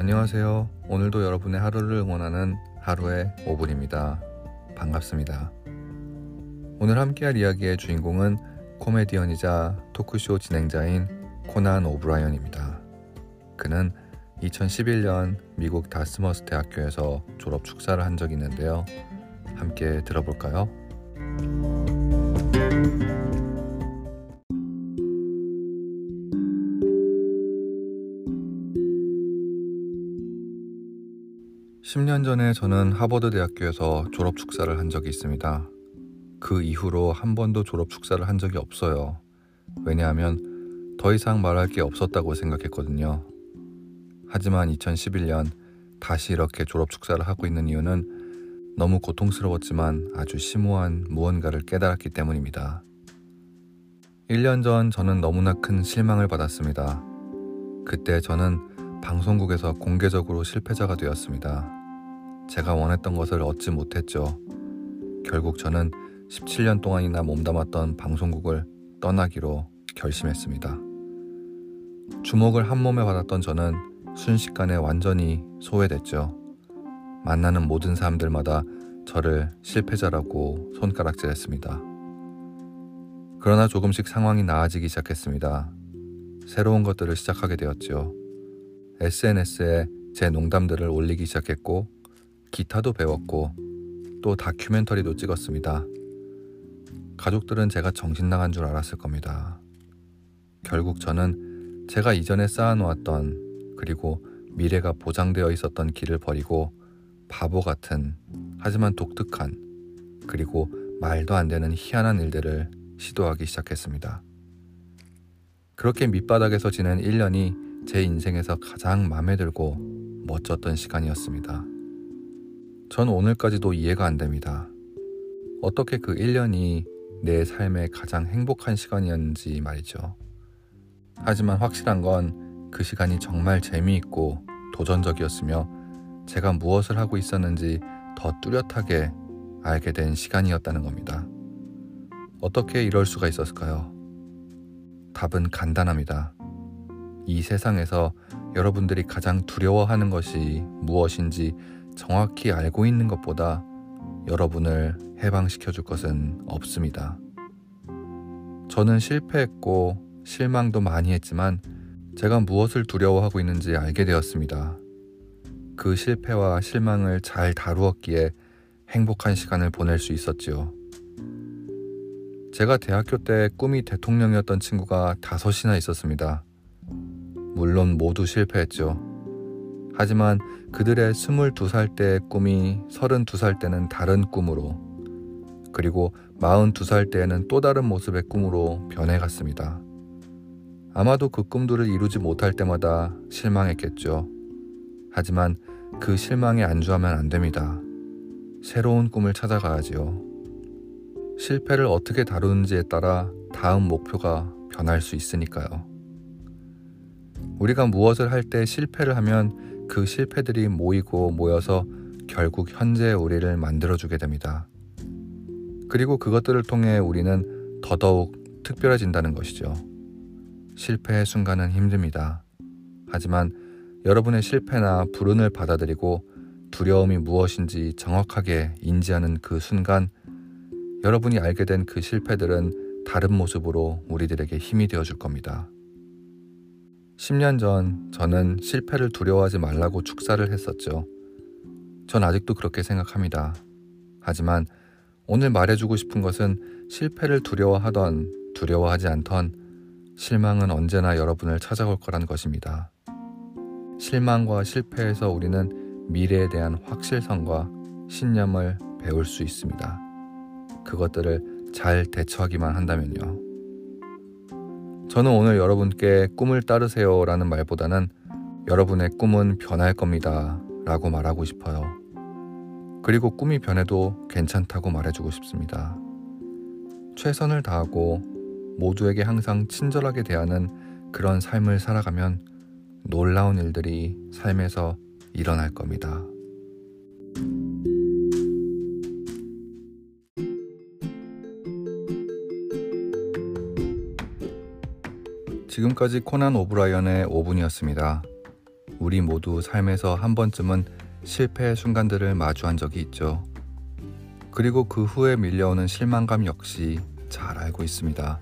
안녕하세요. 오늘도 여러분의 하루를 응원하는 하루의 5분입니다. 반갑습니다. 오늘 함께할 이야기의 주인공은 코미디언이자 토크쇼 진행자인 코난 오브라이언입니다. 그는 2011년 미국 다트머스 대학교에서 졸업 축사를 한 적이 있는데요. 함께 들어볼까요? 10년 전에 저는 하버드 대학교에서 졸업 축사를 한 적이 있습니다. 그 이후로 한 번도 졸업 축사를 한 적이 없어요. 왜냐하면 더 이상 말할 게 없었다고 생각했거든요. 하지만 2011년 다시 이렇게 졸업 축사를 하고 있는 이유는 너무 고통스러웠지만 아주 심오한 무언가를 깨달았기 때문입니다. 1년 전 저는 너무나 큰 실망을 받았습니다. 그때 저는 방송국에서 공개적으로 실패자가 되었습니다. 제가 원했던 것을 얻지 못했죠. 결국 저는 17년 동안이나 몸담았던 방송국을 떠나기로 결심했습니다. 주목을 한 몸에 받았던 저는 순식간에 완전히 소외됐죠. 만나는 모든 사람들마다 저를 실패자라고 손가락질했습니다. 그러나 조금씩 상황이 나아지기 시작했습니다. 새로운 것들을 시작하게 되었죠. SNS에 제 농담들을 올리기 시작했고 기타도 배웠고 또 다큐멘터리도 찍었습니다. 가족들은 제가 정신 나간 줄 알았을 겁니다. 결국 저는 제가 이전에 쌓아놓았던 그리고 미래가 보장되어 있었던 길을 버리고 바보 같은 하지만 독특한 그리고 말도 안 되는 희한한 일들을 시도하기 시작했습니다. 그렇게 밑바닥에서 지낸 1년이 제 인생에서 가장 마음에 들고 멋졌던 시간이었습니다. 전 오늘까지도 이해가 안 됩니다. 어떻게 그 1년이 내 삶의 가장 행복한 시간이었는지 말이죠. 하지만 확실한 건 그 시간이 정말 재미있고 도전적이었으며 제가 무엇을 하고 있었는지 더 뚜렷하게 알게 된 시간이었다는 겁니다. 어떻게 이럴 수가 있었을까요? 답은 간단합니다. 이 세상에서 여러분들이 가장 두려워하는 것이 무엇인지 정확히 알고 있는 것보다 여러분을 해방시켜 줄 것은 없습니다. 저는 실패했고 실망도 많이 했지만 제가 무엇을 두려워하고 있는지 알게 되었습니다. 그 실패와 실망을 잘 다루었기에 행복한 시간을 보낼 수 있었지요. 제가 대학교 때 꿈이 대통령이었던 친구가 다섯이나 있었습니다. 물론 모두 실패했죠. 하지만 그들의 22살 때의 꿈이 32살 때는 다른 꿈으로 그리고 42살 때에는 또 다른 모습의 꿈으로 변해갔습니다. 아마도 그 꿈들을 이루지 못할 때마다 실망했겠죠. 하지만 그 실망에 안주하면 안 됩니다. 새로운 꿈을 찾아가야지요. 실패를 어떻게 다루는지에 따라 다음 목표가 변할 수 있으니까요. 우리가 무엇을 할 때 실패를 하면 그 실패들이 모이고 모여서 결국 현재의 우리를 만들어주게 됩니다. 그리고 그것들을 통해 우리는 더더욱 특별해진다는 것이죠. 실패의 순간은 힘듭니다. 하지만 여러분의 실패나 불운을 받아들이고 두려움이 무엇인지 정확하게 인지하는 그 순간 여러분이 알게 된 그 실패들은 다른 모습으로 우리들에게 힘이 되어 줄 겁니다. 10년 전 저는 실패를 두려워하지 말라고 축사를 했었죠. 전 아직도 그렇게 생각합니다. 하지만 오늘 말해주고 싶은 것은 실패를 두려워하던 두려워하지 않던 실망은 언제나 여러분을 찾아올 거란 것입니다. 실망과 실패에서 우리는 미래에 대한 확실성과 신념을 배울 수 있습니다. 그것들을 잘 대처하기만 한다면요. 저는 오늘 여러분께 꿈을 따르세요 라는 말보다는 여러분의 꿈은 변할 겁니다 라고 말하고 싶어요. 그리고 꿈이 변해도 괜찮다고 말해주고 싶습니다. 최선을 다하고 모두에게 항상 친절하게 대하는 그런 삶을 살아가면 놀라운 일들이 삶에서 일어날 겁니다. 지금까지 코난 오브라이언의 5분이었습니다. 우리 모두 삶에서 한 번쯤은 실패의 순간들을 마주한 적이 있죠. 그리고 그 후에 밀려오는 실망감 역시 잘 알고 있습니다.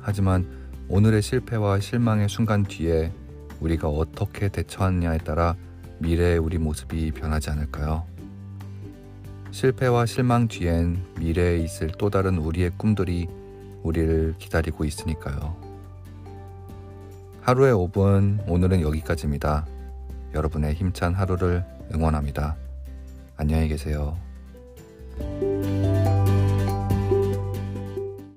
하지만 오늘의 실패와 실망의 순간 뒤에 우리가 어떻게 대처하느냐에 따라 미래의 우리 모습이 변하지 않을까요? 실패와 실망 뒤엔 미래에 있을 또 다른 우리의 꿈들이 우리를 기다리고 있으니까요. 하루의 5분, 오늘은 여기까지입니다. 여러분의 힘찬 하루를 응원합니다. 안녕히 계세요.